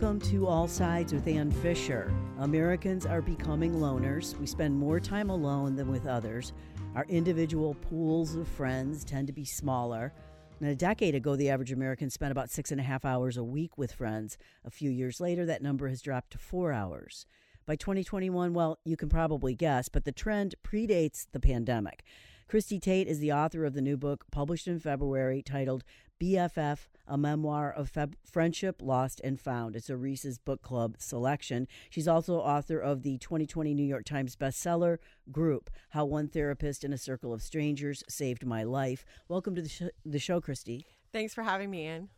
Welcome to All Sides with Ann Fisher. Americans are becoming loners. We spend more time alone than with others. Our individual pools of friends tend to be smaller. And a decade ago, the average American spent about six and a half hours a week with friends. A few years later, that number has dropped to four hours. By 2021, well, you can probably guess, but the trend predates the pandemic. Christy Tate is the author of the new book published in February titled BFF, a memoir of feb- friendship lost and found. It's a Reese's Book Club selection. She's also author of the 2020 New York Times bestseller, Group How One Therapist in a Circle of Strangers Saved My Life. Welcome to the, sh- the show, Christy. Thanks for having me, Ann.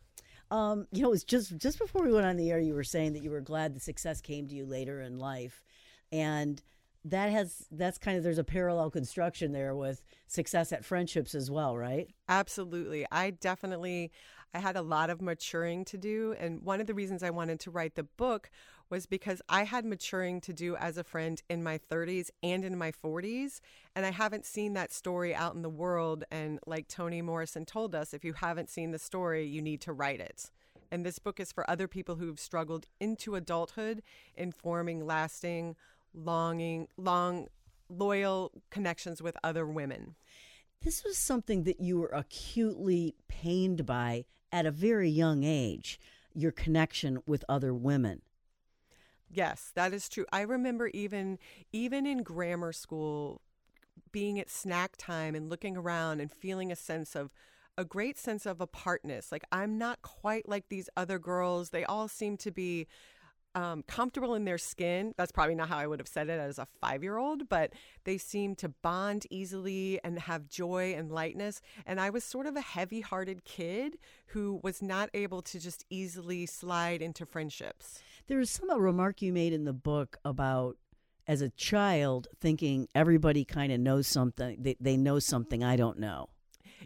Um, you know, it was just just before we went on the air, you were saying that you were glad the success came to you later in life, and that has that's kind of there's a parallel construction there with success at friendships as well, right? Absolutely. I definitely I had a lot of maturing to do and one of the reasons I wanted to write the book was because I had maturing to do as a friend in my 30s and in my 40s and I haven't seen that story out in the world and like Toni Morrison told us if you haven't seen the story you need to write it. And this book is for other people who've struggled into adulthood in forming lasting longing, long, loyal connections with other women. This was something that you were acutely pained by at a very young age your connection with other women. Yes, that is true. I remember even even in grammar school being at snack time and looking around and feeling a sense of a great sense of apartness. Like I'm not quite like these other girls. They all seem to be um, comfortable in their skin. That's probably not how I would have said it as a five year old, but they seem to bond easily and have joy and lightness. And I was sort of a heavy hearted kid who was not able to just easily slide into friendships. There was some remark you made in the book about as a child thinking everybody kind of knows something, they, they know something I don't know.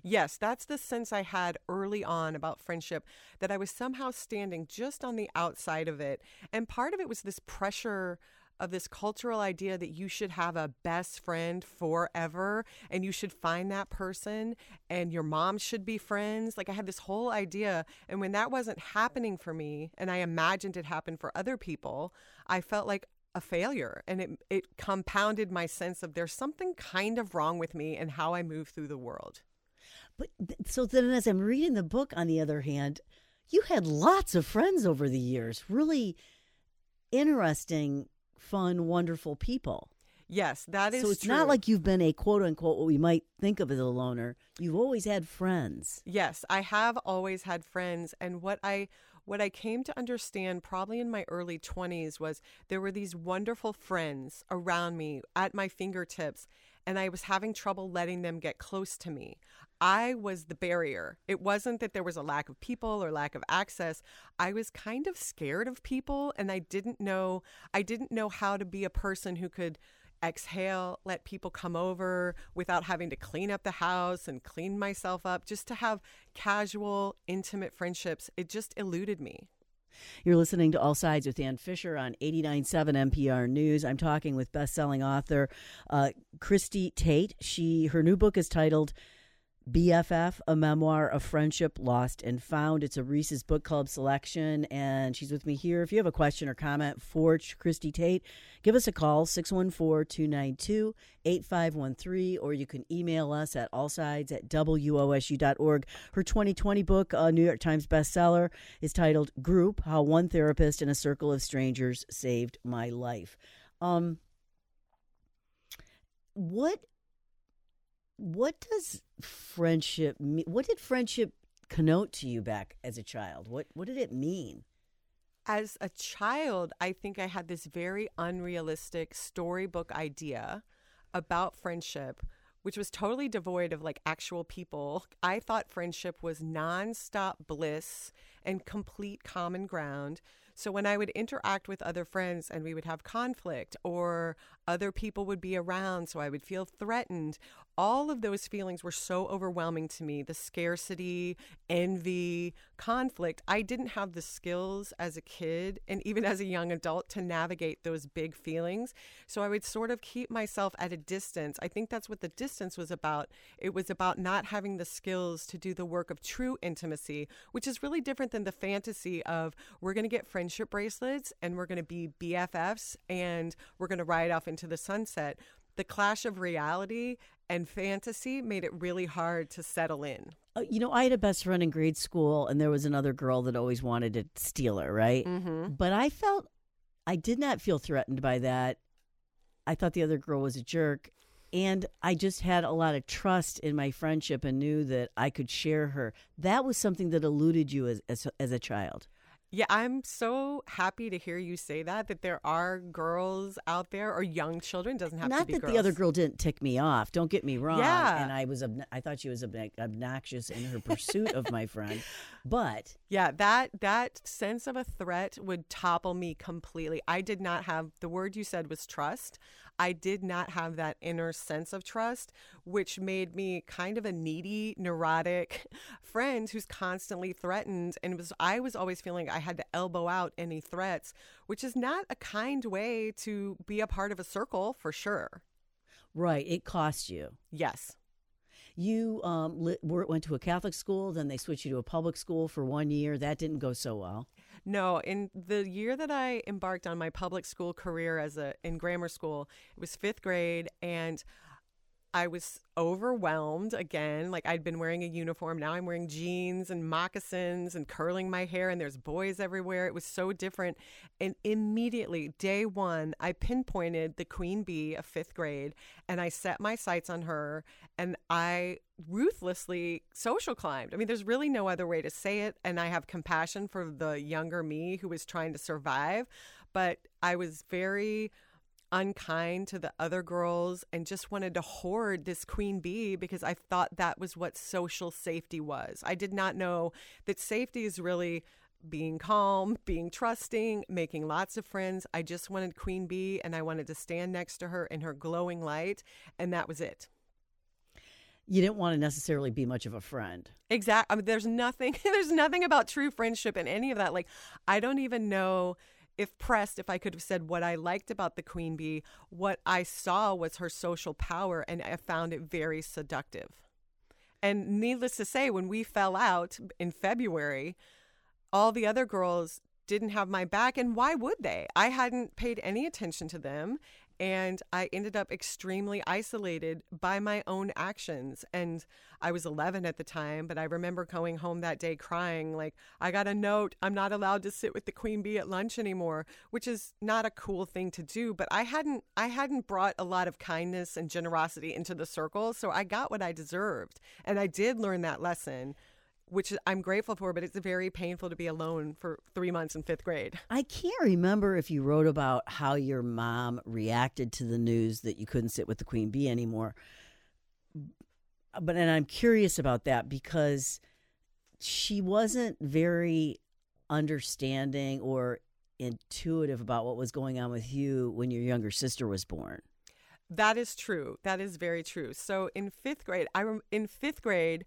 Yes, that's the sense I had early on about friendship that I was somehow standing just on the outside of it. And part of it was this pressure of this cultural idea that you should have a best friend forever and you should find that person and your mom should be friends. Like I had this whole idea. And when that wasn't happening for me and I imagined it happened for other people, I felt like a failure and it, it compounded my sense of there's something kind of wrong with me and how I move through the world. But so then, as I'm reading the book, on the other hand, you had lots of friends over the years, really interesting, fun, wonderful people. Yes, that is So it's true. not like you've been a quote unquote what we might think of as a loner. You've always had friends. Yes, I have always had friends and what I what I came to understand probably in my early 20s was there were these wonderful friends around me at my fingertips and I was having trouble letting them get close to me. I was the barrier. It wasn't that there was a lack of people or lack of access. I was kind of scared of people and I didn't know I didn't know how to be a person who could exhale, let people come over without having to clean up the house and clean myself up, just to have casual, intimate friendships. It just eluded me. You're listening to All Sides with Ann Fisher on 89.7 NPR News. I'm talking with best-selling author uh, Christy Tate. She her new book is titled BFF, a memoir of friendship lost and found. It's a Reese's Book Club selection, and she's with me here. If you have a question or comment for Christy Tate, give us a call, 614 292 8513, or you can email us at allsides at wosu.org. Her 2020 book, a New York Times bestseller, is titled Group How One Therapist in a Circle of Strangers Saved My Life. Um, what what does friendship mean? What did friendship connote to you back as a child? What what did it mean? As a child, I think I had this very unrealistic storybook idea about friendship, which was totally devoid of like actual people. I thought friendship was nonstop bliss and complete common ground. So when I would interact with other friends and we would have conflict or other people would be around, so I would feel threatened, all of those feelings were so overwhelming to me the scarcity, envy, conflict. I didn't have the skills as a kid and even as a young adult to navigate those big feelings. So I would sort of keep myself at a distance. I think that's what the distance was about. It was about not having the skills to do the work of true intimacy, which is really different than the fantasy of we're going to get friendship bracelets and we're going to be BFFs and we're going to ride off into the sunset. The clash of reality and fantasy made it really hard to settle in. Uh, you know, I had a best friend in grade school, and there was another girl that always wanted to steal her, right? Mm-hmm. But I felt, I did not feel threatened by that. I thought the other girl was a jerk. And I just had a lot of trust in my friendship and knew that I could share her. That was something that eluded you as, as, as a child. Yeah, I'm so happy to hear you say that that there are girls out there or young children doesn't have Not to be that girls. the other girl didn't tick me off. Don't get me wrong. Yeah. And I was I thought she was obnoxious in her pursuit of my friend, but Yeah, that that sense of a threat would topple me completely. I did not have the word you said was trust. I did not have that inner sense of trust, which made me kind of a needy, neurotic friend who's constantly threatened and was I was always feeling I had to elbow out any threats, which is not a kind way to be a part of a circle for sure. right, it cost you. Yes. You um, went to a Catholic school, then they switched you to a public school for one year. That didn't go so well. No, in the year that I embarked on my public school career as a in grammar school, it was 5th grade and I was overwhelmed again. Like I'd been wearing a uniform. Now I'm wearing jeans and moccasins and curling my hair, and there's boys everywhere. It was so different. And immediately, day one, I pinpointed the queen bee of fifth grade and I set my sights on her and I ruthlessly social climbed. I mean, there's really no other way to say it. And I have compassion for the younger me who was trying to survive. But I was very unkind to the other girls and just wanted to hoard this queen bee because I thought that was what social safety was. I did not know that safety is really being calm, being trusting, making lots of friends. I just wanted queen bee and I wanted to stand next to her in her glowing light and that was it. You didn't want to necessarily be much of a friend. Exactly. I mean, there's nothing. There's nothing about true friendship in any of that. Like, I don't even know if pressed if I could have said what I liked about the queen bee. What I saw was her social power, and I found it very seductive. And needless to say, when we fell out in February, all the other girls didn't have my back, and why would they? I hadn't paid any attention to them, and I ended up extremely isolated by my own actions. And I was 11 at the time, but I remember going home that day crying, like, I got a note, I'm not allowed to sit with the queen bee at lunch anymore, which is not a cool thing to do. But I hadn't, I hadn't brought a lot of kindness and generosity into the circle, so I got what I deserved. And I did learn that lesson. Which I'm grateful for, but it's very painful to be alone for three months in fifth grade. I can't remember if you wrote about how your mom reacted to the news that you couldn't sit with the queen bee anymore. But and I'm curious about that because she wasn't very understanding or intuitive about what was going on with you when your younger sister was born. That is true. That is very true. So in fifth grade, I rem- in fifth grade,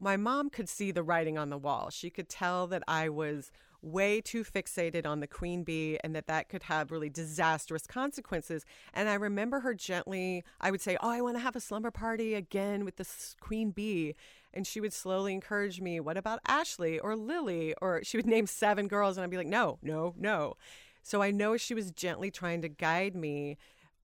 my mom could see the writing on the wall. She could tell that I was way too fixated on the queen bee and that that could have really disastrous consequences. And I remember her gently, I would say, Oh, I want to have a slumber party again with this queen bee. And she would slowly encourage me, What about Ashley or Lily? Or she would name seven girls, and I'd be like, No, no, no. So I know she was gently trying to guide me,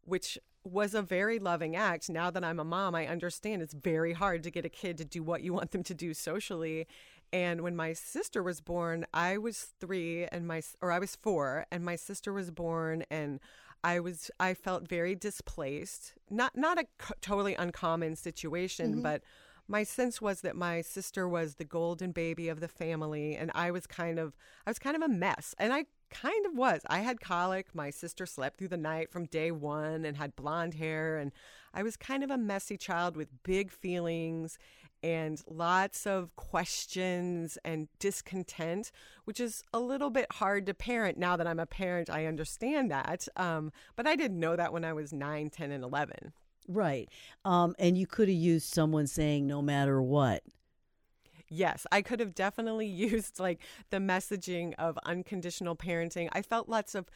which was a very loving act. Now that I'm a mom, I understand it's very hard to get a kid to do what you want them to do socially. And when my sister was born, I was three and my, or I was four and my sister was born and I was, I felt very displaced. Not, not a totally uncommon situation, mm-hmm. but my sense was that my sister was the golden baby of the family and I was kind of, I was kind of a mess. And I kind of was. I had colic. My sister slept through the night from day one and had blonde hair. And I was kind of a messy child with big feelings and lots of questions and discontent, which is a little bit hard to parent. Now that I'm a parent, I understand that. Um, but I didn't know that when I was 9, 10, and 11. Right. Um, and you could have used someone saying no matter what. Yes, I could have definitely used like the messaging of unconditional parenting. I felt lots of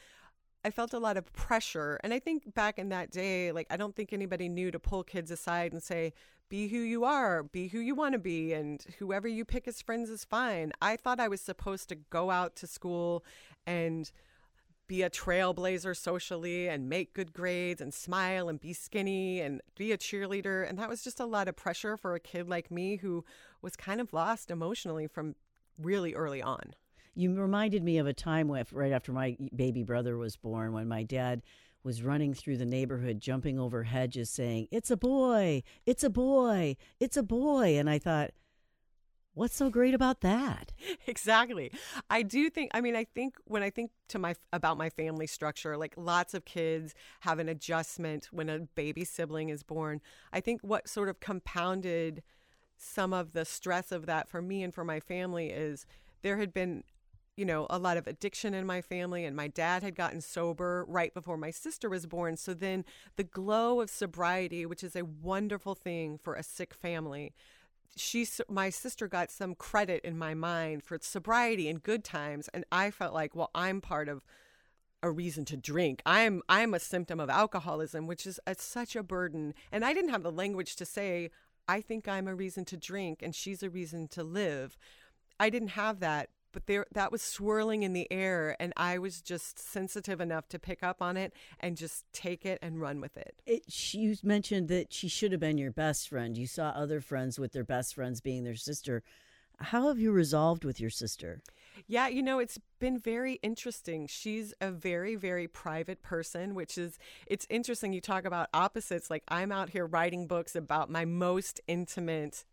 I felt a lot of pressure. And I think back in that day, like, I don't think anybody knew to pull kids aside and say, be who you are, be who you want to be, and whoever you pick as friends is fine. I thought I was supposed to go out to school and be a trailblazer socially and make good grades and smile and be skinny and be a cheerleader. And that was just a lot of pressure for a kid like me who was kind of lost emotionally from really early on. You reminded me of a time with right after my baby brother was born when my dad was running through the neighborhood jumping over hedges saying, "It's a boy. It's a boy. It's a boy." And I thought, What's so great about that? Exactly. I do think I mean I think when I think to my about my family structure like lots of kids have an adjustment when a baby sibling is born. I think what sort of compounded some of the stress of that for me and for my family is there had been you know, a lot of addiction in my family, and my dad had gotten sober right before my sister was born. So then the glow of sobriety, which is a wonderful thing for a sick family, she my sister got some credit in my mind for sobriety and good times and i felt like well i'm part of a reason to drink. I'm i'm a symptom of alcoholism which is a, such a burden. And i didn't have the language to say i think i'm a reason to drink and she's a reason to live. I didn't have that but there that was swirling in the air and i was just sensitive enough to pick up on it and just take it and run with it, it she, you mentioned that she should have been your best friend. You saw other friends with their best friends being their sister. How have you resolved with your sister? Yeah you know it's been very interesting. She's a very very private person which is it's interesting you talk about opposites. Like i'm out here writing books about my most intimate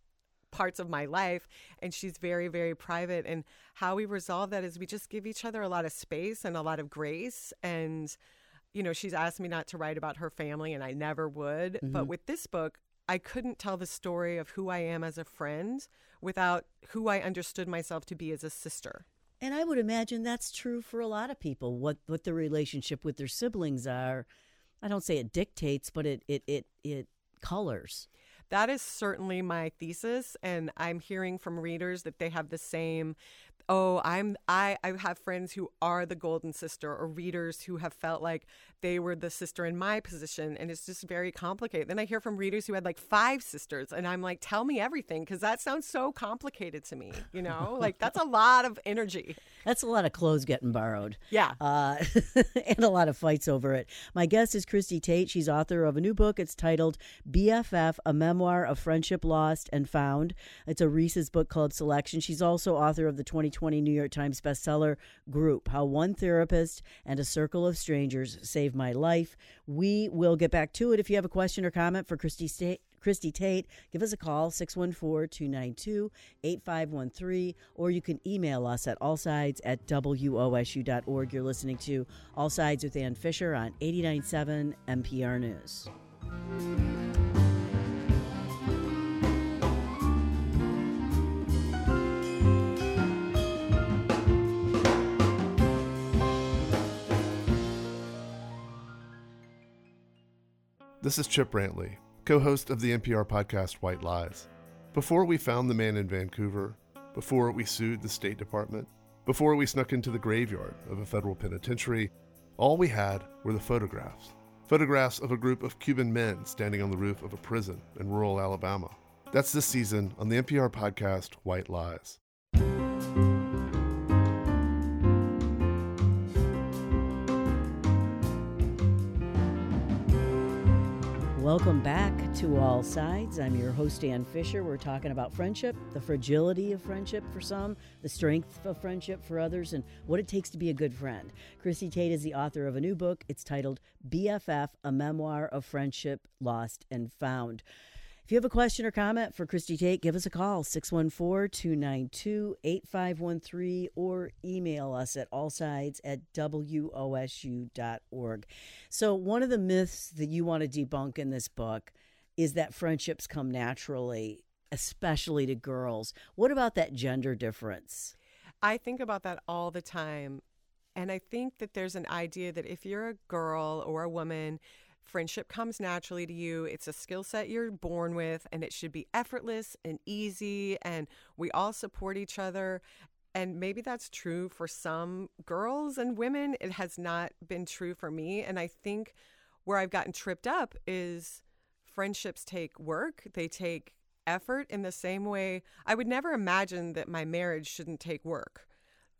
parts of my life and she's very very private and how we resolve that is we just give each other a lot of space and a lot of grace and you know she's asked me not to write about her family and I never would mm-hmm. but with this book I couldn't tell the story of who I am as a friend without who I understood myself to be as a sister. And I would imagine that's true for a lot of people. What what the relationship with their siblings are, I don't say it dictates, but it it it it colors that is certainly my thesis and i'm hearing from readers that they have the same oh i'm i i have friends who are the golden sister or readers who have felt like they were the sister in my position and it's just very complicated. Then i hear from readers who had like five sisters and i'm like tell me everything because that sounds so complicated to me you know? Like that's a lot of energy. That's a lot of clothes getting borrowed. Yeah. Uh, and a lot of fights over it. My guest is christy tate. She's author of a new book. It's titled bff a memoir of friendship lost and found. It's a reese's book club selection. She's also author of the 2020 new york times bestseller group how one therapist and a circle of strangers saved my life. We will get back to it. If you have a question or comment for Christy State, Christy Tate, give us a call, 614 292 8513, or you can email us at allsides at wosu.org. You're listening to All Sides with Ann Fisher on 897 NPR News. This is Chip Brantley, co host of the NPR podcast White Lies. Before we found the man in Vancouver, before we sued the State Department, before we snuck into the graveyard of a federal penitentiary, all we had were the photographs. Photographs of a group of Cuban men standing on the roof of a prison in rural Alabama. That's this season on the NPR podcast White Lies. Welcome back to All Sides. I'm your host, Ann Fisher. We're talking about friendship, the fragility of friendship for some, the strength of friendship for others, and what it takes to be a good friend. Christy Tate is the author of a new book. It's titled BFF A Memoir of Friendship Lost and Found. If you have a question or comment for Christy Tate, give us a call, 614 292 8513, or email us at allsides at wosu.org. So, one of the myths that you want to debunk in this book is that friendships come naturally, especially to girls. What about that gender difference? I think about that all the time. And I think that there's an idea that if you're a girl or a woman, Friendship comes naturally to you. It's a skill set you're born with, and it should be effortless and easy. And we all support each other. and maybe that's true for some girls and women. It has not been true for me. And I think where I've gotten tripped up is friendships take work, they take effort in the same way. I would never imagine that my marriage shouldn't take work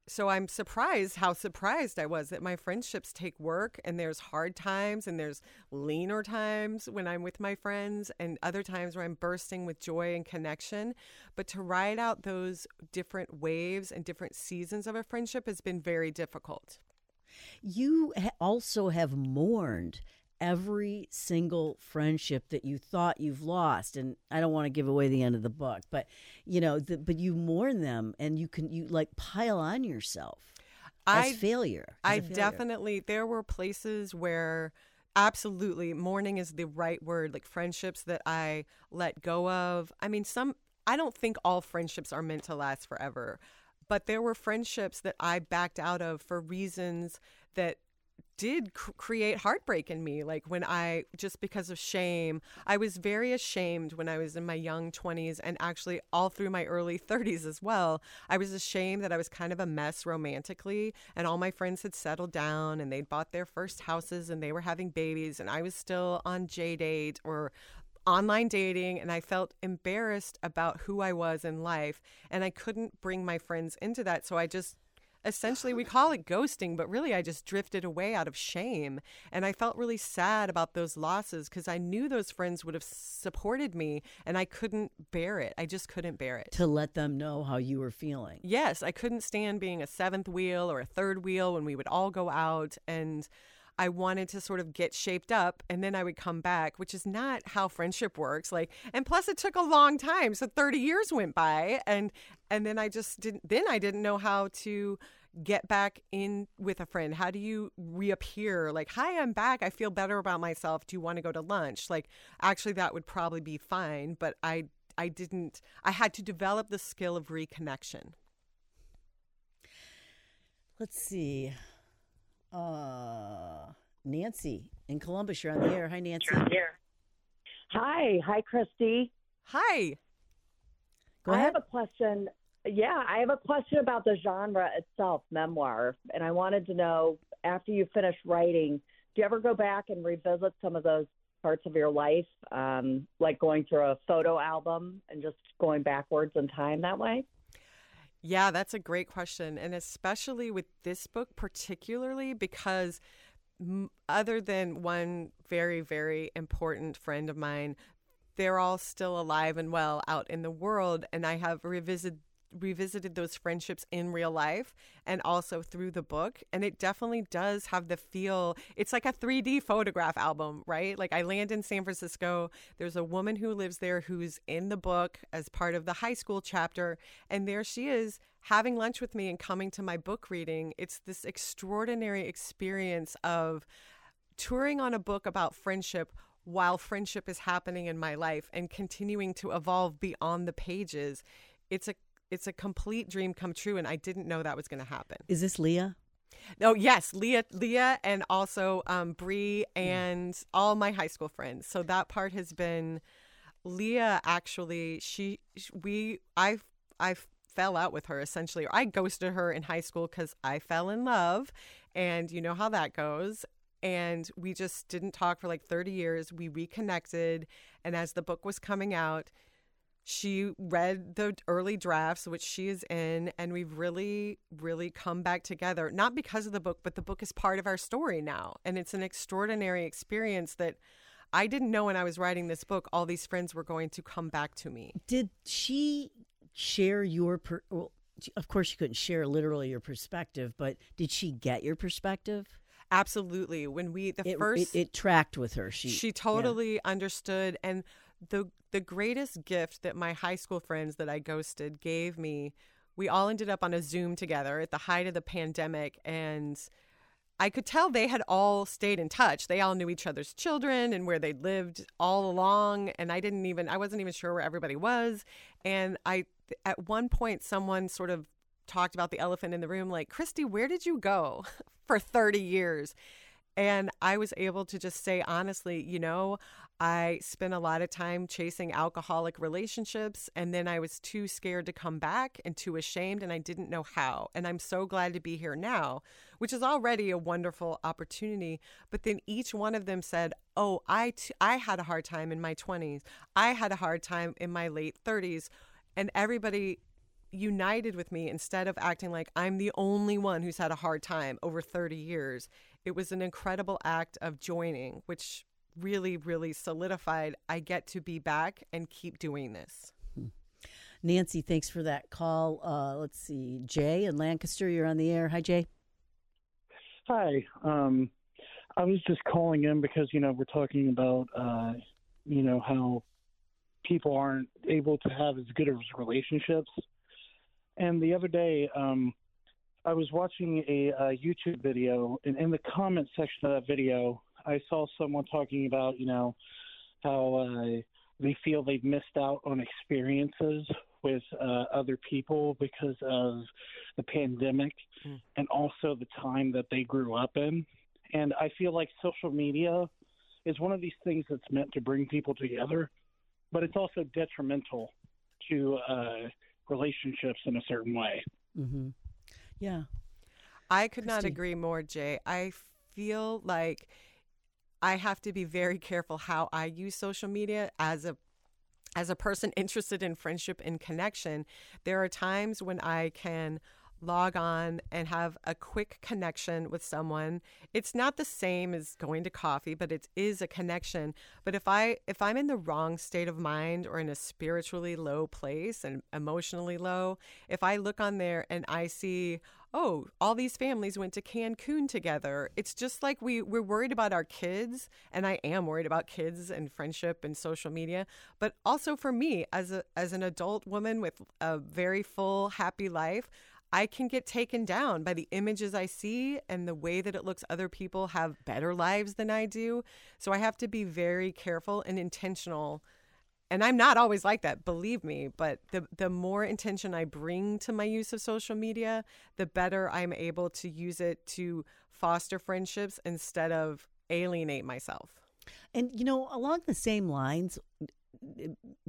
so I'm surprised how surprised I was that my friendships take work and there's hard times and there's leaner times when I'm with my friends and other times where I'm bursting with joy and connection. But to ride out those different waves and different seasons of a friendship has been very difficult. You also have mourned every single friendship that you thought you've lost and i don't want to give away the end of the book but you know the, but you mourn them and you can you like pile on yourself as failure as i failure. definitely there were places where absolutely mourning is the right word like friendships that i let go of i mean some i don't think all friendships are meant to last forever but there were friendships that i backed out of for reasons that did cr- create heartbreak in me. Like when I, just because of shame, I was very ashamed when I was in my young 20s and actually all through my early 30s as well. I was ashamed that I was kind of a mess romantically, and all my friends had settled down and they'd bought their first houses and they were having babies, and I was still on JDate or online dating and I felt embarrassed about who I was in life and I couldn't bring my friends into that so I just essentially we call it ghosting, but really I just drifted away out of shame. And I felt really sad about those losses because I knew those friends would have supported me and I couldn't bear it. I just couldn't bear it. To let them know how you were feeling. Yes, I couldn't stand being a seventh wheel or a third wheel when we would all go out and I wanted to sort of get shaped up and then I would come back, which is not how friendship works. Like, and plus it took a long time. So 30 years went by and, and then I just didn't, then I didn't know how to get back in with a friend? How do you reappear? Like, hi, I'm back. I feel better about myself. Do you want to go to lunch? Like, actually, that would probably be fine, but I, I didn't, I had to develop the skill of reconnection. Let's see. Uh, Nancy in Columbus, you're on the air. Hi, Nancy. Here. Hi. Hi, Christy. Hi. Go ahead. I have a question yeah, I have a question about the genre itself, memoir, and I wanted to know after you finish writing, do you ever go back and revisit some of those parts of your life, um, like going through a photo album and just going backwards in time that way? Yeah, that's a great question. And especially with this book, particularly because other than one very, very important friend of mine, they're all still alive and well out in the world. And I have revisited revisited those friendships in real life and also through the book. And it definitely does have the feel. It's like a 3D photograph album right? Like I land in San Francisco. There's a woman who lives there who's in the book as part of the high school chapter. And there she is having lunch with me and coming to my book reading. It's this extraordinary experience of touring on a book about friendship while friendship is happening in my life and continuing to evolve beyond the pages. It's a it's a complete dream come true, and I didn't know that was going to happen. Is this Leah? Oh yes, Leah, Leah, and also um, Bree and mm. all my high school friends. So that part has been Leah. Actually, she we I I fell out with her essentially, or I ghosted her in high school because I fell in love, and you know how that goes. And we just didn't talk for like 30 years. We reconnected, and as the book was coming out, she read the early drafts, which she is in, and we've really, really come back together. Not because of the book, but the book is part of our story now. And it's an extraordinary experience that I didn't know when I was writing this book, all these friends were going to come back to me. Did she share your, per- well, of course, she couldn't share literally your perspective, but did she get your perspective? Absolutely. When we, the it, first. It, it, tracked with her. She, she totally yeah. understood. And the the greatest gift that my high school friends that I ghosted gave me, we all ended up on a Zoom together at the height of the pandemic and I could tell they had all stayed in touch. They all knew each other's children and where they'd lived all along and I didn't even I wasn't even sure where everybody was and I at one point someone sort of talked about the elephant in the room like, "Christy, where did you go for 30 years?" And I was able to just say honestly, you know, I spent a lot of time chasing alcoholic relationships, and then I was too scared to come back and too ashamed, and I didn't know how. And I'm so glad to be here now, which is already a wonderful opportunity. But then each one of them said, Oh, I, t- I had a hard time in my 20s, I had a hard time in my late 30s. And everybody united with me instead of acting like I'm the only one who's had a hard time over 30 years. It was an incredible act of joining, which really, really solidified I get to be back and keep doing this. Nancy, thanks for that call. Uh, let's see. Jay in Lancaster, you're on the air. Hi, Jay. Hi. Um, I was just calling in because, you know, we're talking about, uh, you know, how people aren't able to have as good of relationships. And the other day, um, I was watching a, a YouTube video, and in the comment section of that video, I saw someone talking about, you know, how uh, they feel they've missed out on experiences with uh, other people because of the pandemic mm. and also the time that they grew up in. And I feel like social media is one of these things that's meant to bring people together, but it's also detrimental to uh, relationships in a certain way. Mm-hmm. Yeah. I could Christy. not agree more, Jay. I feel like I have to be very careful how I use social media as a as a person interested in friendship and connection. There are times when I can log on and have a quick connection with someone it's not the same as going to coffee but it is a connection but if i if i'm in the wrong state of mind or in a spiritually low place and emotionally low if i look on there and i see oh, all these families went to Cancun together. It's just like we we're worried about our kids, and I am worried about kids and friendship and social media, but also for me as a as an adult woman with a very full happy life, I can get taken down by the images I see and the way that it looks other people have better lives than I do. So I have to be very careful and intentional. And I'm not always like that, believe me, but the the more intention I bring to my use of social media, the better I'm able to use it to foster friendships instead of alienate myself. And you know, along the same lines,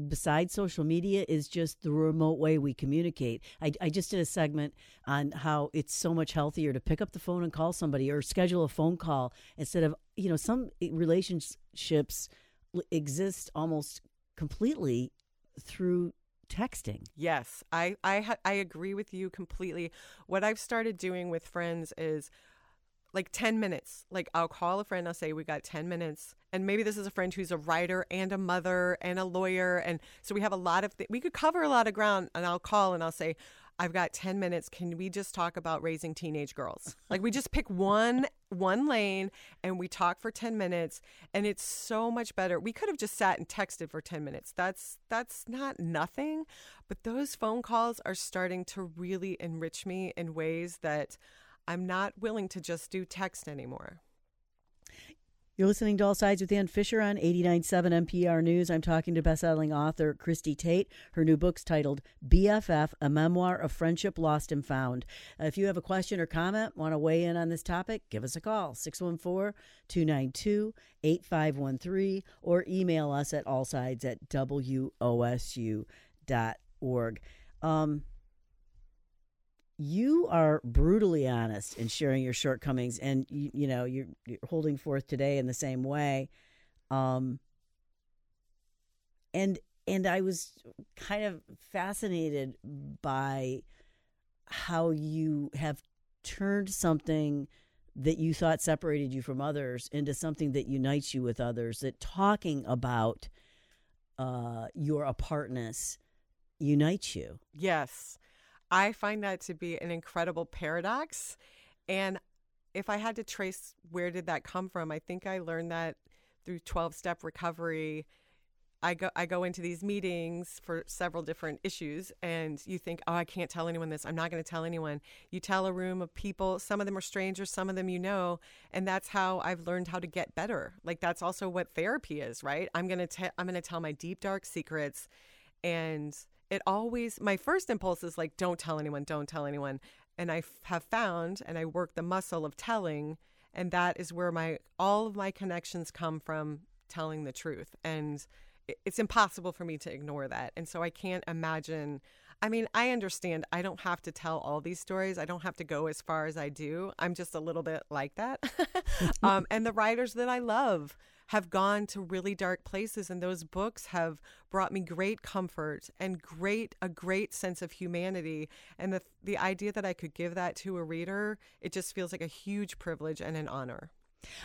besides social media is just the remote way we communicate. I, I, just did a segment on how it's so much healthier to pick up the phone and call somebody or schedule a phone call instead of, you know, some relationships exist almost completely through texting. Yes, I I I agree with you completely. What I've started doing with friends is like 10 minutes. Like I'll call a friend, I'll say, We got 10 minutes. And maybe this is a friend who's a writer and a mother and a lawyer. And so we have a lot of, th- we could cover a lot of ground. And I'll call and I'll say, I've got 10 minutes. Can we just talk about raising teenage girls? like we just pick one one lane and we talk for 10 minutes and it's so much better. We could have just sat and texted for 10 minutes. That's that's not nothing, but those phone calls are starting to really enrich me in ways that I'm not willing to just do text anymore. You're listening to All Sides with Ann Fisher on 89.7 NPR News. I'm talking to bestselling author Christy Tate. Her new book's titled BFF, A Memoir of Friendship Lost and Found. If you have a question or comment, want to weigh in on this topic, give us a call, 614-292-8513, or email us at allsides at wosu.org. Um, you are brutally honest in sharing your shortcomings and you, you know you're, you're, holding forth today in the same way. Um and and i was kind of fascinated by how you have turned something that you thought separated you from others into something that unites you with others that talking about uh your apartness unites you. Yes I find that to be an incredible paradox. And if I had to trace where did that come from, I think I learned that through 12 step recovery. I go I go into these meetings for several different issues and you think, "Oh, I can't tell anyone this. I'm not going to tell anyone." You tell a room of people, some of them are strangers, some of them you know, and that's how I've learned how to get better. Like that's also what therapy is, right? I'm going to I'm going to tell my deep dark secrets and it always my first impulse is like don't tell anyone don't tell anyone and i f- have found and i work the muscle of telling and that is where my all of my connections come from telling the truth. And it's impossible for me to ignore that. And so I can't imagine. I mean, I understand I don't have to tell all these stories. I don't have to go as far as I do. I'm just a little bit like that. um, and the writers that I love have gone to really dark places and those books have brought me great comfort and great a great sense of humanity. And the the idea that I could give that to a reader it just feels like a huge privilege and an honor.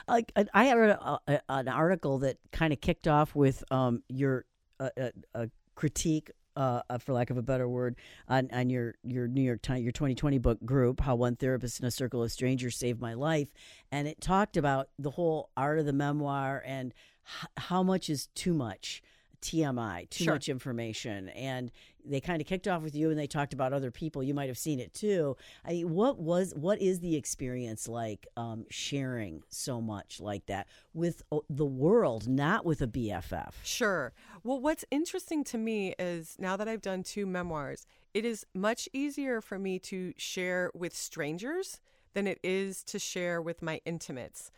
Like I read a, a, an article that kind of kicked off with um, your a, a, critique, uh, uh, for lack of a better word, on, on your your New York Times your 2020 book group, how one therapist in a circle of strangers saved my life, and it talked about the whole art of the memoir and h- how much is too much TMI, too sure. much information. And they kind of kicked off with you and they talked about other people. You might have seen it too. I what was what is the experience like um, sharing so much like that with uh, the world, not with a BFF? Sure. Well, what's interesting to me is now that I've done two memoirs, it is much easier for me to share with strangers than it is to share with my intimates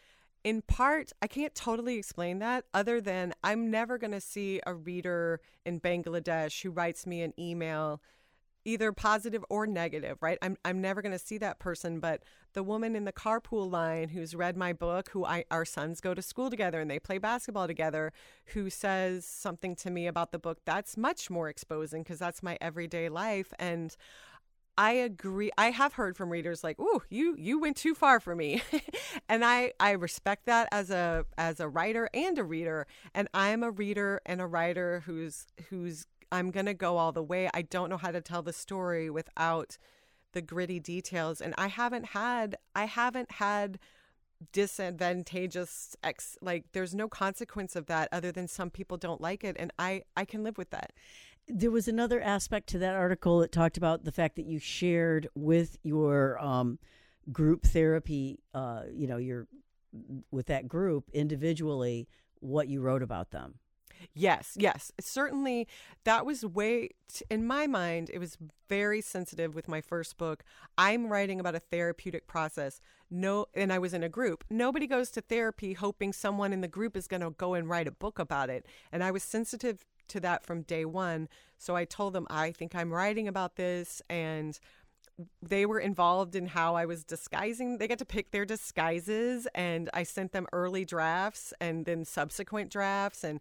in part, I can't totally explain that other than I'm never going to see a reader in Bangladesh who writes me an email either positive or negative, right? I'm I'm never going to see that person, but the woman in the carpool line who's read my book, who I our sons go to school together and they play basketball together, who says something to me about the book, that's much more exposing because that's my everyday life and I agree. I have heard from readers like, "Ooh, you you went too far for me," and I I respect that as a as a writer and a reader. And I'm a reader and a writer who's who's I'm gonna go all the way. I don't know how to tell the story without the gritty details, and I haven't had I haven't had disadvantageous ex like there's no consequence of that other than some people don't like it and i i can live with that there was another aspect to that article that talked about the fact that you shared with your um, group therapy, uh, you know, your with that group individually what you wrote about them. Yes, yes. Certainly that was way in my mind it was very sensitive with my first book. I'm writing about a therapeutic process. No and I was in a group. Nobody goes to therapy hoping someone in the group is going to go and write a book about it. And I was sensitive to that from day one. So I told them, I think I'm writing about this. And they were involved in how I was disguising. They get to pick their disguises. And I sent them early drafts and then subsequent drafts. And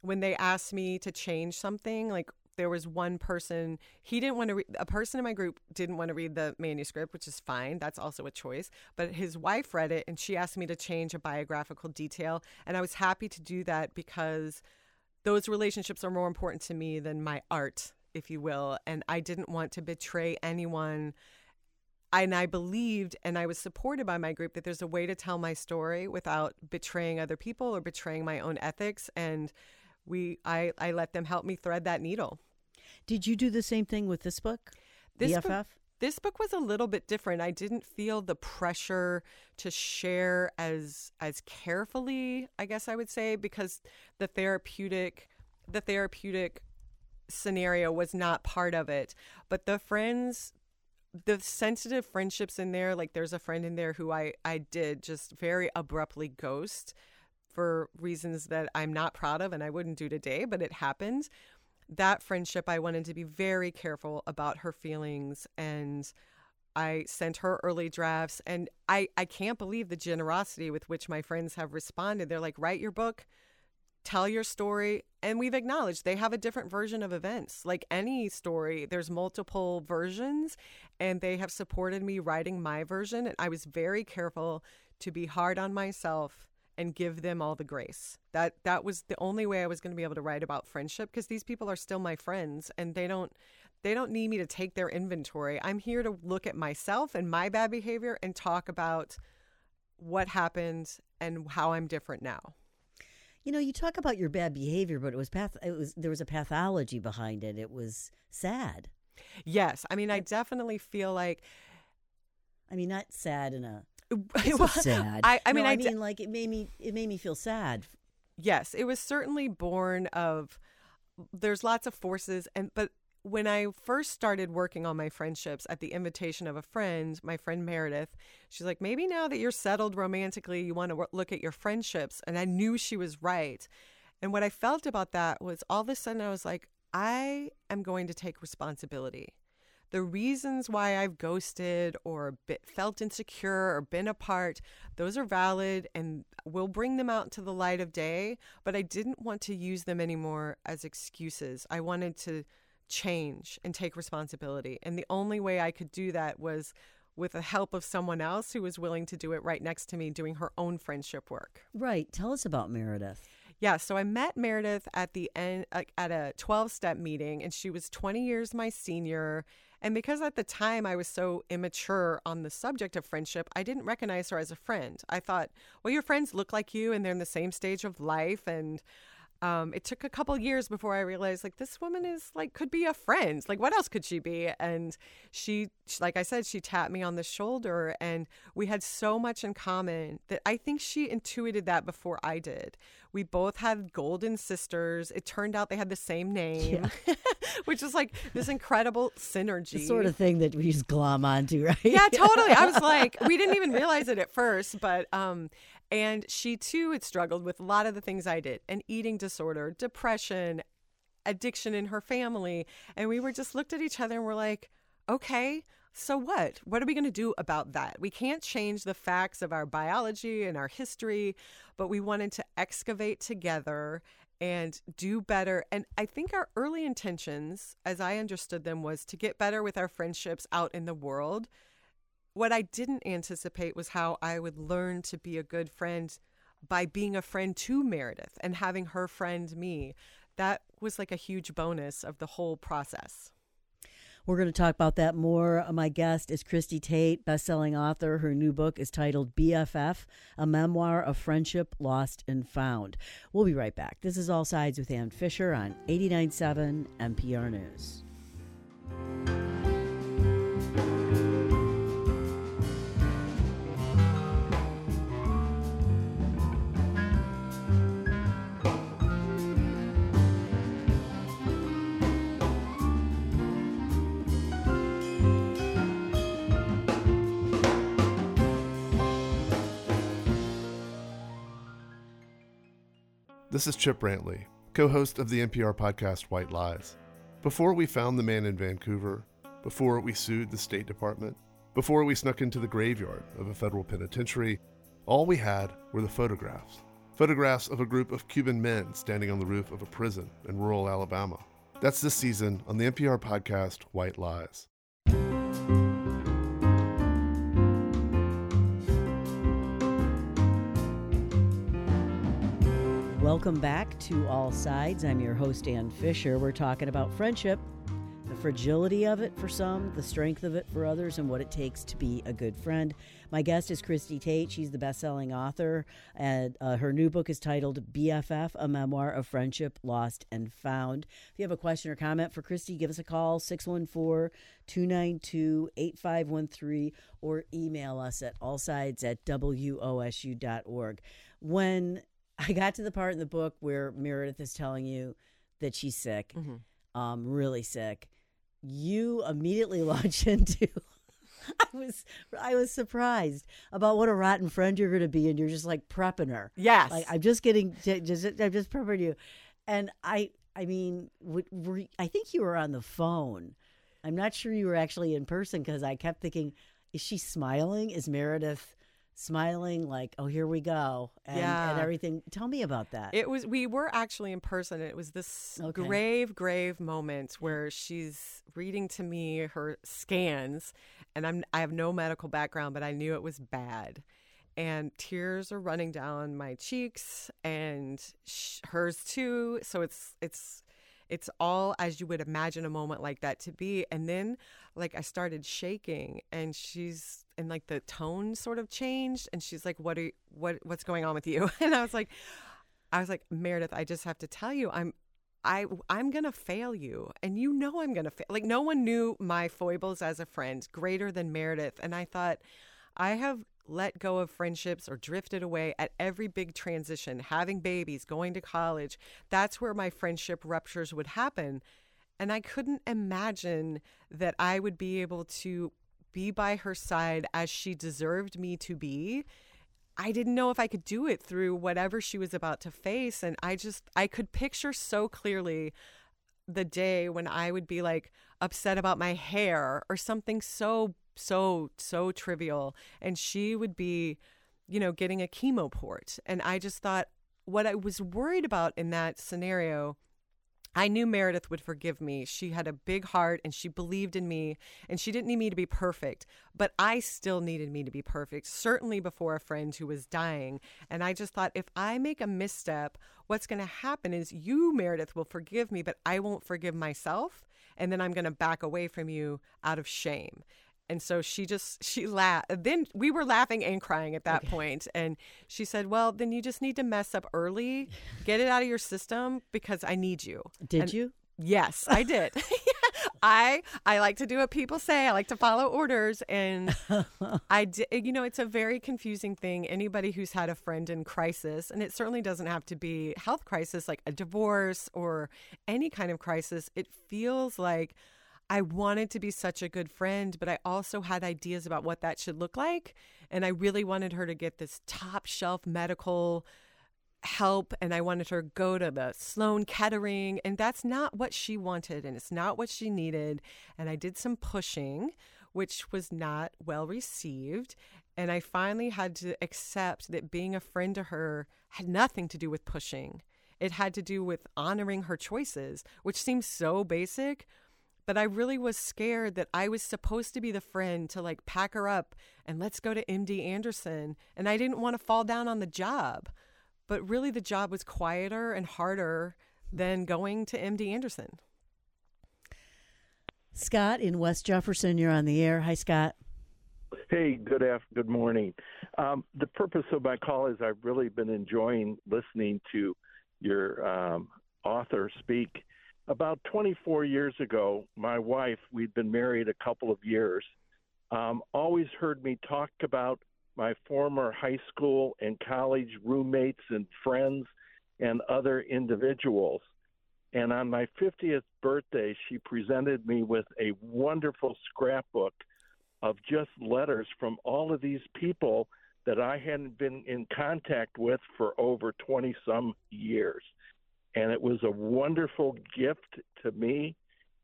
when they asked me to change something, like there was one person he didn't want to read a person in my group didn't want to read the manuscript which is fine that's also a choice but his wife read it and she asked me to change a biographical detail and i was happy to do that because those relationships are more important to me than my art, if you will. And I didn't want to betray anyone. And I believed and I was supported by my group that there's a way to tell my story without betraying other people or betraying my own ethics. And we I, I let them help me thread that needle. Did you do the same thing with this book? This BFF? Book, this book was a little bit different. I didn't feel the pressure to share as as carefully, I guess I would say, because the therapeutic the therapeutic scenario was not part of it. But the friends the sensitive friendships in there, like there's a friend in there who I I did just very abruptly ghost for reasons that I'm not proud of and I wouldn't do today, but it happened that friendship, I wanted to be very careful about her feelings and I sent her early drafts and I, I can't believe the generosity with which my friends have responded. They're like, write your book, tell your story. And we've acknowledged they have a different version of events. Like any story, there's multiple versions, and they have supported me writing my version. And I was very careful to be hard on myself and give them all the grace. That that was the only way I was going to be able to write about friendship because these people are still my friends and they don't they don't need me to take their inventory. I'm here to look at myself and my bad behavior and talk about what happened and how I'm different now. You know, you talk about your bad behavior, but it was path it was there was a pathology behind it. It was sad. Yes. I mean, I definitely feel like I mean, not sad in a it was sad. I, I mean, no, I, I mean, d- like it made me it made me feel sad. Yes, it was certainly born of. There's lots of forces, and but when I first started working on my friendships at the invitation of a friend, my friend Meredith, she's like, maybe now that you're settled romantically, you want to look at your friendships. And I knew she was right. And what I felt about that was all of a sudden I was like, I am going to take responsibility. The reasons why I've ghosted or felt insecure or been apart, those are valid and we'll bring them out to the light of day. But I didn't want to use them anymore as excuses. I wanted to change and take responsibility. And the only way I could do that was with the help of someone else who was willing to do it right next to me doing her own friendship work. Right. Tell us about Meredith. Yeah, so I met Meredith at the end at a 12-step meeting and she was 20 years my senior and because at the time I was so immature on the subject of friendship, I didn't recognize her as a friend. I thought, well, your friends look like you and they're in the same stage of life and um, it took a couple years before I realized like this woman is like could be a friend. Like what else could she be? And she, like I said, she tapped me on the shoulder, and we had so much in common that I think she intuited that before I did. We both had golden sisters. It turned out they had the same name, yeah. which is like this incredible synergy. The sort of thing that we just glom onto, right? Yeah, totally. I was like, we didn't even realize it at first, but um, and she too had struggled with a lot of the things I did an eating disorder, depression, addiction in her family. And we were just looked at each other and we're like, okay, so what? What are we going to do about that? We can't change the facts of our biology and our history, but we wanted to excavate together and do better. And I think our early intentions, as I understood them, was to get better with our friendships out in the world what I didn't anticipate was how I would learn to be a good friend by being a friend to Meredith and having her friend me. That was like a huge bonus of the whole process. We're going to talk about that more. My guest is Christy Tate, best-selling author. Her new book is titled BFF: A Memoir of Friendship Lost and Found. We'll be right back. This is All Sides with Ann Fisher on 89.7 NPR News. This is Chip Brantley, co host of the NPR podcast White Lies. Before we found the man in Vancouver, before we sued the State Department, before we snuck into the graveyard of a federal penitentiary, all we had were the photographs. Photographs of a group of Cuban men standing on the roof of a prison in rural Alabama. That's this season on the NPR podcast White Lies. Welcome back to All Sides. I'm your host, Ann Fisher. We're talking about friendship, the fragility of it for some, the strength of it for others, and what it takes to be a good friend. My guest is Christy Tate. She's the best selling author, and uh, her new book is titled BFF A Memoir of Friendship Lost and Found. If you have a question or comment for Christy, give us a call 614 292 8513 or email us at allsides at wosu.org. When I got to the part in the book where Meredith is telling you that she's sick, mm-hmm. um, really sick. You immediately launch into. I was I was surprised about what a rotten friend you're going to be, and you're just like prepping her. Yes, like I'm just getting just I'm just prepping you, and I I mean were, I think you were on the phone. I'm not sure you were actually in person because I kept thinking, is she smiling? Is Meredith? Smiling like oh here we go and, yeah. and everything. Tell me about that. It was we were actually in person it was this okay. grave grave moment where she's reading to me her scans and i'm i have no medical background but i knew it was bad. And tears are running down my cheeks and sh- hers too. So it's it's it's all as you would imagine a moment like that to be. And then like i started shaking and she's and like the tone sort of changed and she's like what are you, what what's going on with you and i was like i was like meredith i just have to tell you i'm I I'm gonna fail you, and you know I'm gonna fail. Like no one knew my foibles as a friend greater than Meredith, and I thought I have let go of friendships or drifted away at every big transition, having babies, going to college. That's where my friendship ruptures would happen. And I couldn't imagine that I would be able to be by her side as she deserved me to be. I didn't know if I could do it through whatever she was about to face. And I just, I could picture so clearly the day when I would be like upset about my hair or something so, so, so trivial. And she would be, you know, getting a chemo port. And I just thought, what I was worried about in that scenario I knew Meredith would forgive me. She had a big heart and she believed in me and she didn't need me to be perfect, but I still needed me to be perfect, certainly before a friend who was dying. And I just thought if I make a misstep, what's going to happen is you, Meredith, will forgive me, but I won't forgive myself. And then I'm going to back away from you out of shame. And so she just she laughed. Then we were laughing and crying at that okay. point. And she said, "Well, then you just need to mess up early, get it out of your system because I need you." Did and you? Yes, I did. I I like to do what people say. I like to follow orders, and I did. You know, it's a very confusing thing. Anybody who's had a friend in crisis, and it certainly doesn't have to be health crisis, like a divorce or any kind of crisis. It feels like I wanted to be such a good friend, but I also had ideas about what that should look like. And I really wanted her to get this top shelf medical help and I wanted her to go to the Sloan Kettering and that's not what she wanted and it's not what she needed and I did some pushing which was not well received and I finally had to accept that being a friend to her had nothing to do with pushing it had to do with honoring her choices which seems so basic but I really was scared that I was supposed to be the friend to like pack her up and let's go to MD Anderson. And I didn't want to fall down on the job. But really, the job was quieter and harder than going to MD Anderson. Scott in West Jefferson, you're on the air. Hi, Scott. Hey, good after, good morning. Um, the purpose of my call is I've really been enjoying listening to your um, author speak about 24 years ago, my wife, we'd been married a couple of years, um, always heard me talk about my former high school and college roommates and friends and other individuals. And on my 50th birthday, she presented me with a wonderful scrapbook of just letters from all of these people that I hadn't been in contact with for over 20 some years and it was a wonderful gift to me.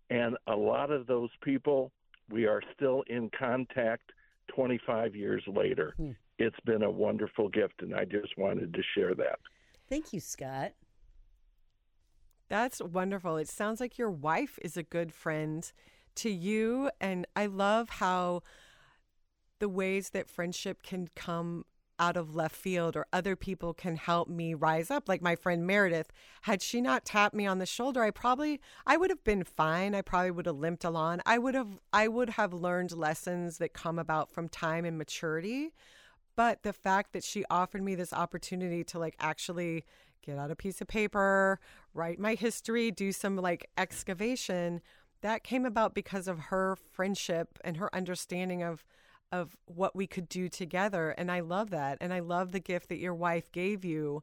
And a lot of those people, we are still in contact 25 years later. Hmm. It's been a wonderful gift, and I just wanted to share that. Thank you, Scott. That's wonderful. It sounds like your wife is a good friend to you. And I love how the ways that friendship can come out of left field or other people can help me rise up. Like my friend Meredith had she not tapped me on the shoulder I probably I would have been fine. I probably would have limped along. I would have I would have learned lessons that come about from time and maturity. But the fact that she offered me this opportunity to like actually get out a piece of paper write my history do some like excavation that came about because of her friendship and her understanding of of what we could do together. And I love that. And I love the gift that your wife gave you.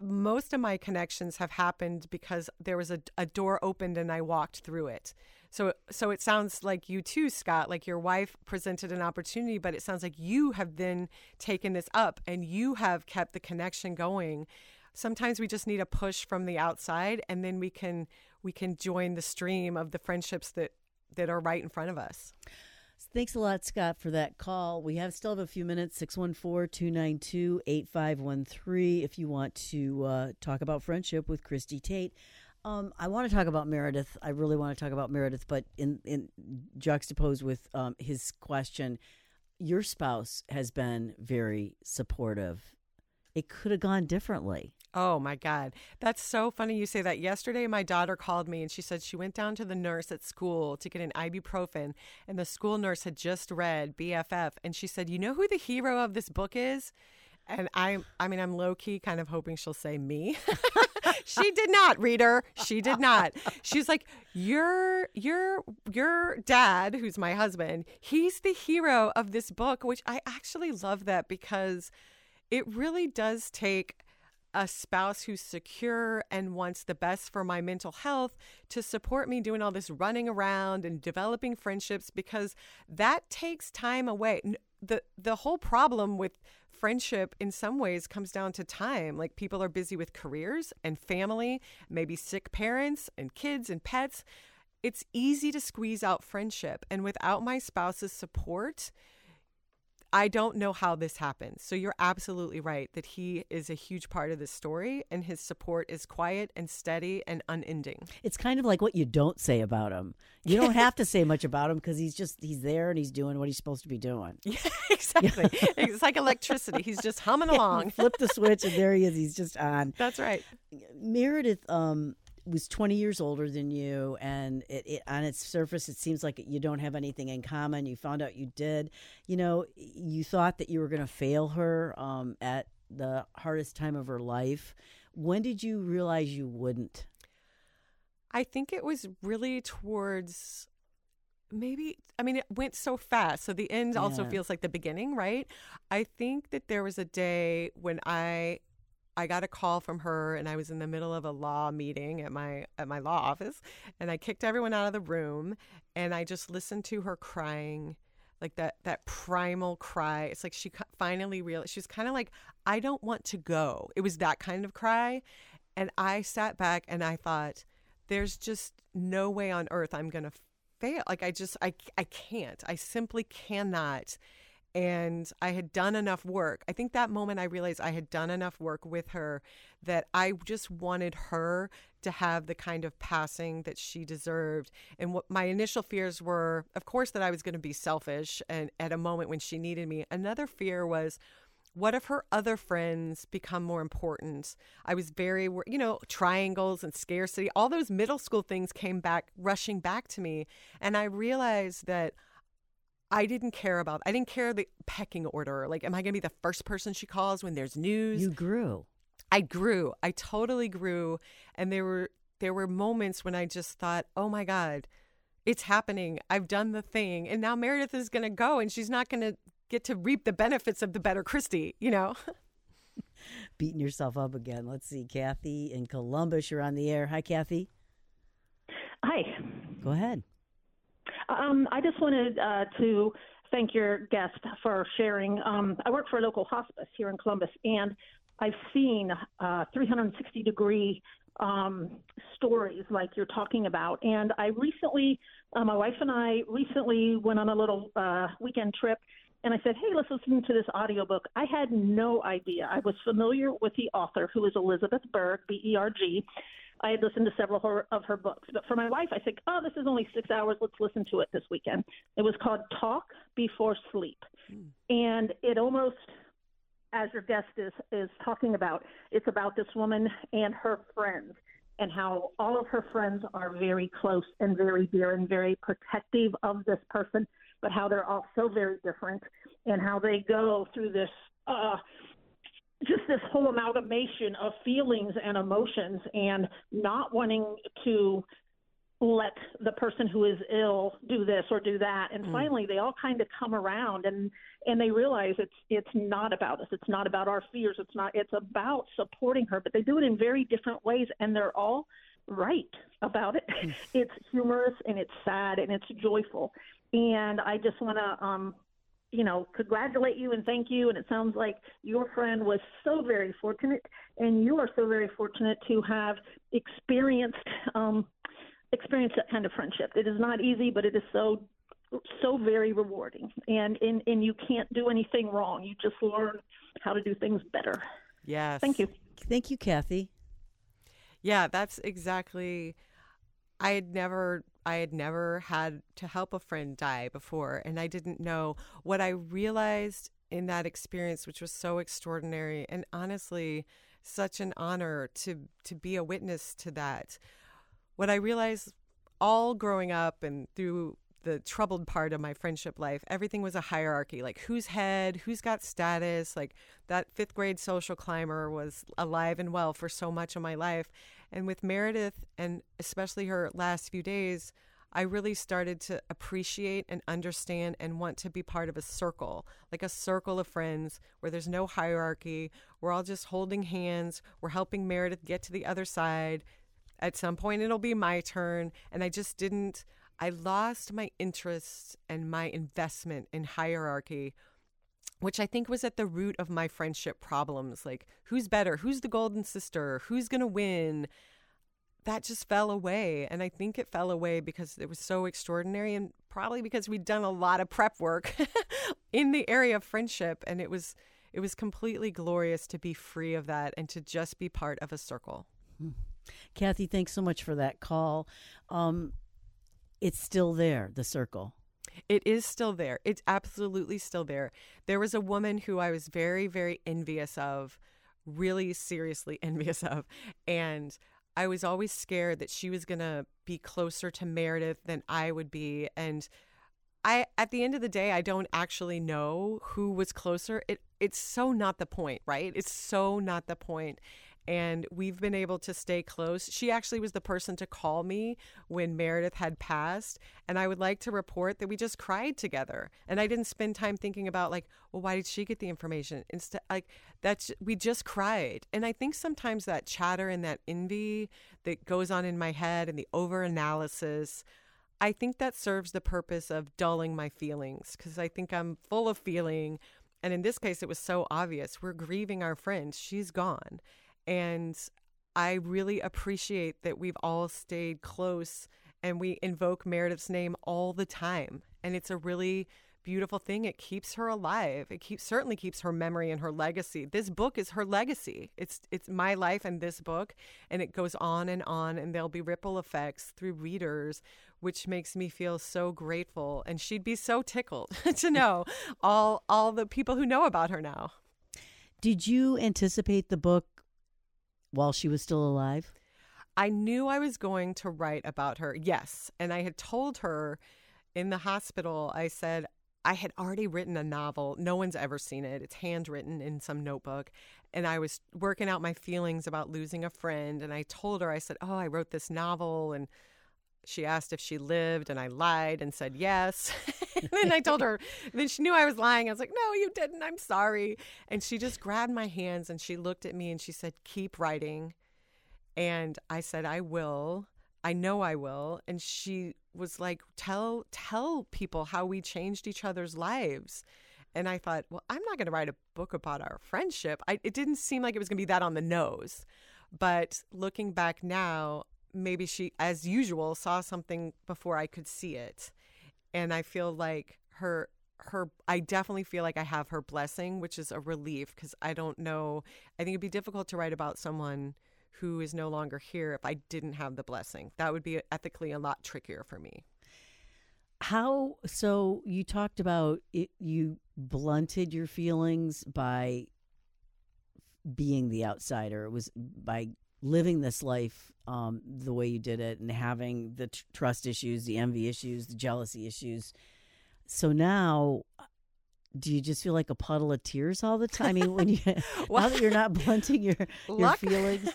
Most of my connections have happened because there was a, a door opened and I walked through it. So, so it sounds like you too, Scott, like your wife presented an opportunity, but it sounds like you have then taken this up and you have kept the connection going. Sometimes we just need a push from the outside and then we can we can join the stream of the friendships that that are right in front of us. Thanks a lot, Scott, for that call. We have still have a few minutes 614 292 8513 if you want to uh, talk about friendship with Christy Tate. Um, I want to talk about Meredith. I really want to talk about Meredith, but in, in juxtaposed with um, his question, your spouse has been very supportive. It could have gone differently. Oh my God. That's so funny you say that. Yesterday, my daughter called me and she said she went down to the nurse at school to get an ibuprofen, and the school nurse had just read BFF. And she said, You know who the hero of this book is? And I'm, I mean, I'm low key kind of hoping she'll say me. she did not, reader. She did not. She's like, your, your, your dad, who's my husband, he's the hero of this book, which I actually love that because it really does take a spouse who's secure and wants the best for my mental health to support me doing all this running around and developing friendships because that takes time away. The the whole problem with friendship in some ways comes down to time. Like people are busy with careers and family, maybe sick parents and kids and pets. It's easy to squeeze out friendship and without my spouse's support, I don't know how this happens. So you're absolutely right that he is a huge part of the story and his support is quiet and steady and unending. It's kind of like what you don't say about him. You don't have to say much about him because he's just he's there and he's doing what he's supposed to be doing. Yeah, exactly. it's like electricity. He's just humming along. Flip the switch and there he is. He's just on. That's right. Meredith um was 20 years older than you and it, it, on its surface it seems like you don't have anything in common. You found out you did. You know you thought that you were going to fail her um, at the hardest time of her life. When did you realize you wouldn't? I think it was really towards maybe i mean it went so fast. So the end also feels like the beginning right? I think that there was a day when i I got a call from her and I was in the middle of a law meeting at my at my law office and I kicked everyone out of the room and I just listened to her crying like that that primal cry. It's like she finally realized she was kind of like I don't want to go. It was that kind of cry and I sat back and I thought there's just no way on earth I'm going to fail. Like I just I I can't. I simply cannot and I had done enough work. I think that moment I realized I had done enough work with her that I just wanted her to have the kind of passing that she deserved. And what my initial fears were, of course, that I was going to be selfish and at a moment when she needed me. Another fear was what if her other friends become more important? I was very, you know, triangles and scarcity, all those middle school things came back, rushing back to me. And I realized that I didn't care about, I didn't care the pecking order. Like, am I going to be the first person she calls when there's news? you grew I grew. I totally grew. And there were, there were moments when I just thought, oh my God, it's happening. I've done the thing. And now Meredith is going to go and she's not going to get to reap the benefits of the better Christy, you know? beating yourself up again let's see kathy in columbus you're on the air hi kathy Hi. go ahead Um, I just wanted uh, to thank your guest for sharing. Um, I work for a local hospice here in Columbus, and I've seen uh, 360 degree um, stories like you're talking about. And I recently, uh, my wife and I recently went on a little uh, weekend trip. And I said, hey, let's listen to this audiobook. I had no idea. I was familiar with the author, who is Elizabeth Berg, B E R G. I had listened to several of her, of her books. But for my wife, I said, oh, this is only six hours. Let's listen to it this weekend. It was called Talk Before Sleep. And it almost, as your guest is, is talking about, it's about this woman and her friends and how all of her friends are very close and very dear and very protective of this person, but how they're all so very different and how they go through this uh, just this whole amalgamation of feelings and emotions and not wanting to let the person who is ill do this or do that. And finally they all kind of come around and and they realize it's it's not about us. It's not about our fears. It's not it's about supporting her but they do it in very different ways and they're all right about it. It's humorous and it's sad and it's joyful. And i just want to um you know, congratulate you and thank you. And it sounds like your friend was so very fortunate, and you are so very fortunate to have experienced um, experienced that kind of friendship. It is not easy, but it is so so very rewarding. And and and you can't do anything wrong. You just learn how to do things better. Yes. Thank you. thank you kathy Yeah, that's exactly. I had never, I had never had to help a friend die before, and I didn't know what I realized in that experience, which was so extraordinary and honestly such an honor to to be a witness to that. What I realized all growing up and through the troubled part of my friendship life, everything was a hierarchy like who's head, who's got status. Like that fifth grade social climber was alive and well for so much of my life. And with Meredith, and especially her last few days, I really started to appreciate and understand and want to be part of a circle, like a circle of friends where there's no hierarchy. We're all just holding hands. We're helping Meredith get to the other side. At some point, it'll be my turn. And I just didn't, I lost my interest and my investment in hierarchy which I think was at the root of my friendship problems. Like, who's better? Who's the golden sister? Who's going to win? That just fell away. And I think it fell away because it was so extraordinary and probably because we'd done a lot of prep work in the area of friendship. And it was, it was completely glorious to be free of that and to just be part of a circle. Hmm. Kathy, thanks so much for that call. Um, it's still there, the circle. It is still there. It's absolutely still there. There was a woman who I was very, very envious of, really seriously envious of. And I was always scared that she was going to be closer to Meredith than I would be. And I, at the end of the day, I don't actually know who was closer. It, it's so not the point, right? It's so not the point and we've been able to stay close. She actually was the person to call me when Meredith had passed, and I would like to report that we just cried together. And I didn't spend time thinking about like, well, why did she get the information? Instead, like that's we just cried. And I think sometimes that chatter and that envy that goes on in my head and the over analysis. I think that serves the purpose of dulling my feelings because I think I'm full of feeling. And in this case, it was so obvious. We're grieving our friend. She's gone. And I really appreciate that we've all stayed close and we invoke Meredith's name all the time. And it's a really beautiful thing. It keeps her alive. It keeps certainly keeps her memory and her legacy. This book is her legacy. It's it's my life and this book and it goes on and on and there'll be ripple effects through readers which makes me feel so grateful and she'd be so tickled to know all all the people who know about her now. Did you anticipate the book while she was still alive? I knew I was going to write about her. Yes. And I had told her in the hospital, I said, I had already written a novel. No one's ever seen it. It's handwritten in some notebook. And I was working out my feelings about losing a friend. And I told her, I said, Oh, I wrote this novel. And she asked if she lived. And I lied and said yes. and then I told her, then she knew I was lying. I was like, No, you didn't. I'm sorry. And she just grabbed my hands and she looked at me and she said, Keep writing. And I said, I will. I know I will. And she was like, tell tell people how we changed each other's lives. And I thought, well, I'm not going to write a book about our friendship. I, it didn't seem like it was going to be that on the nose. But looking back now, maybe she, as usual, saw something before I could see it. And I feel like her her I definitely feel like I have her blessing, which is a relief because I don't know. I think it'd be difficult to write about someone who is no longer here if I didn't have the blessing. That would be ethically a lot trickier for me. How so you talked about it you blunted your feelings by being the outsider. It was by living this life um, the way you did it and having the tr- trust issues, the envy issues, the jealousy issues. So now do you just feel like a puddle of tears all the time? I mean, when you well, now that you're not blunting your your luck- feelings.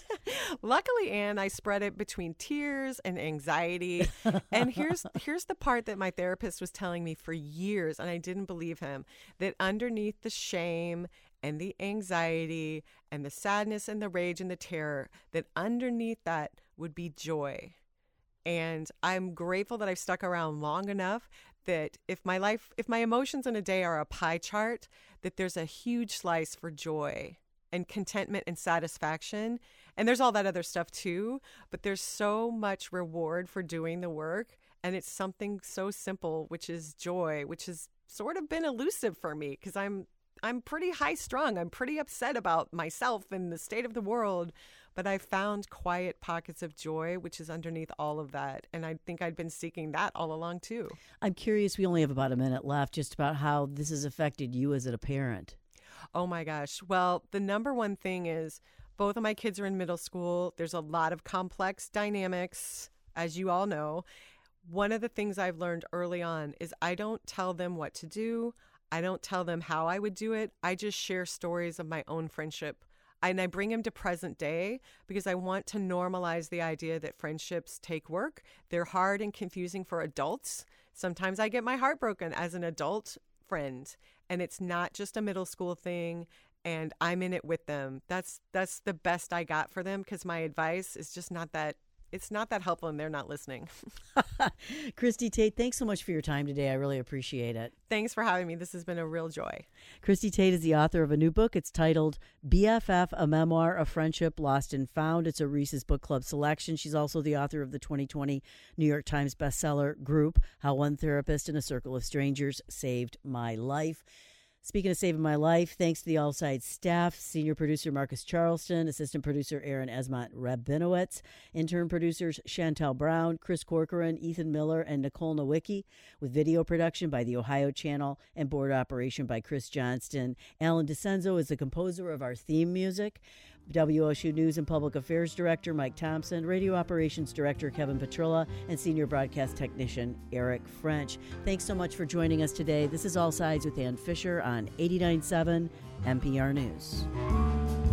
Luckily, Ann, I spread it between tears and anxiety. and here's here's the part that my therapist was telling me for years, and I didn't believe him. That underneath the shame and the anxiety and the sadness and the rage and the terror, that underneath that would be joy. And I'm grateful that I've stuck around long enough that if my life, if my emotions in a day are a pie chart, that there's a huge slice for joy and contentment and satisfaction. And there's all that other stuff too, but there's so much reward for doing the work. And it's something so simple, which is joy, which has sort of been elusive for me because I'm I'm pretty high strung. I'm pretty upset about myself and the state of the world but I found quiet pockets of joy, which is underneath all of that. And I think I'd been seeking that all along, too. I'm curious, we only have about a minute left, just about how this has affected you as a parent. Oh my gosh. Well, the number one thing is both of my kids are in middle school. There's a lot of complex dynamics, as you all know. One of the things I've learned early on is I don't tell them what to do. I don't tell them how I would do it. I just share stories of my own friendship and I bring them to present day because I want to normalize the idea that friendships take work. They're hard and confusing for adults. Sometimes I get my heart broken as an adult friend, and it's not just a middle school thing and I'm in it with them. That's that's the best I got for them because my advice is just not that it's not that helpful and they're not listening. Christy Tate, thanks so much for your time today. I really appreciate it. Thanks for having me. This has been a real joy. Christy Tate is the author of a new book. It's titled BFF, a memoir of friendship lost and found. It's a Reese's Book Club selection. She's also the author of the 2020 New York Times bestseller group, How One Therapist in a Circle of Strangers Saved My Life. Speaking of saving my life, thanks to the All Sides staff, senior producer Marcus Charleston, assistant producer Aaron Esmont Rabinowitz, intern producers Chantel Brown, Chris Corcoran, Ethan Miller, and Nicole Nowicki, with video production by the Ohio Channel and board operation by Chris Johnston. Alan DeCenzo is the composer of our theme music. WOSU News and Public Affairs Director Mike Thompson, Radio Operations Director Kevin Petrilla, and Senior Broadcast Technician Eric French. Thanks so much for joining us today. This is All Sides with Ann Fisher on 89.7 NPR News.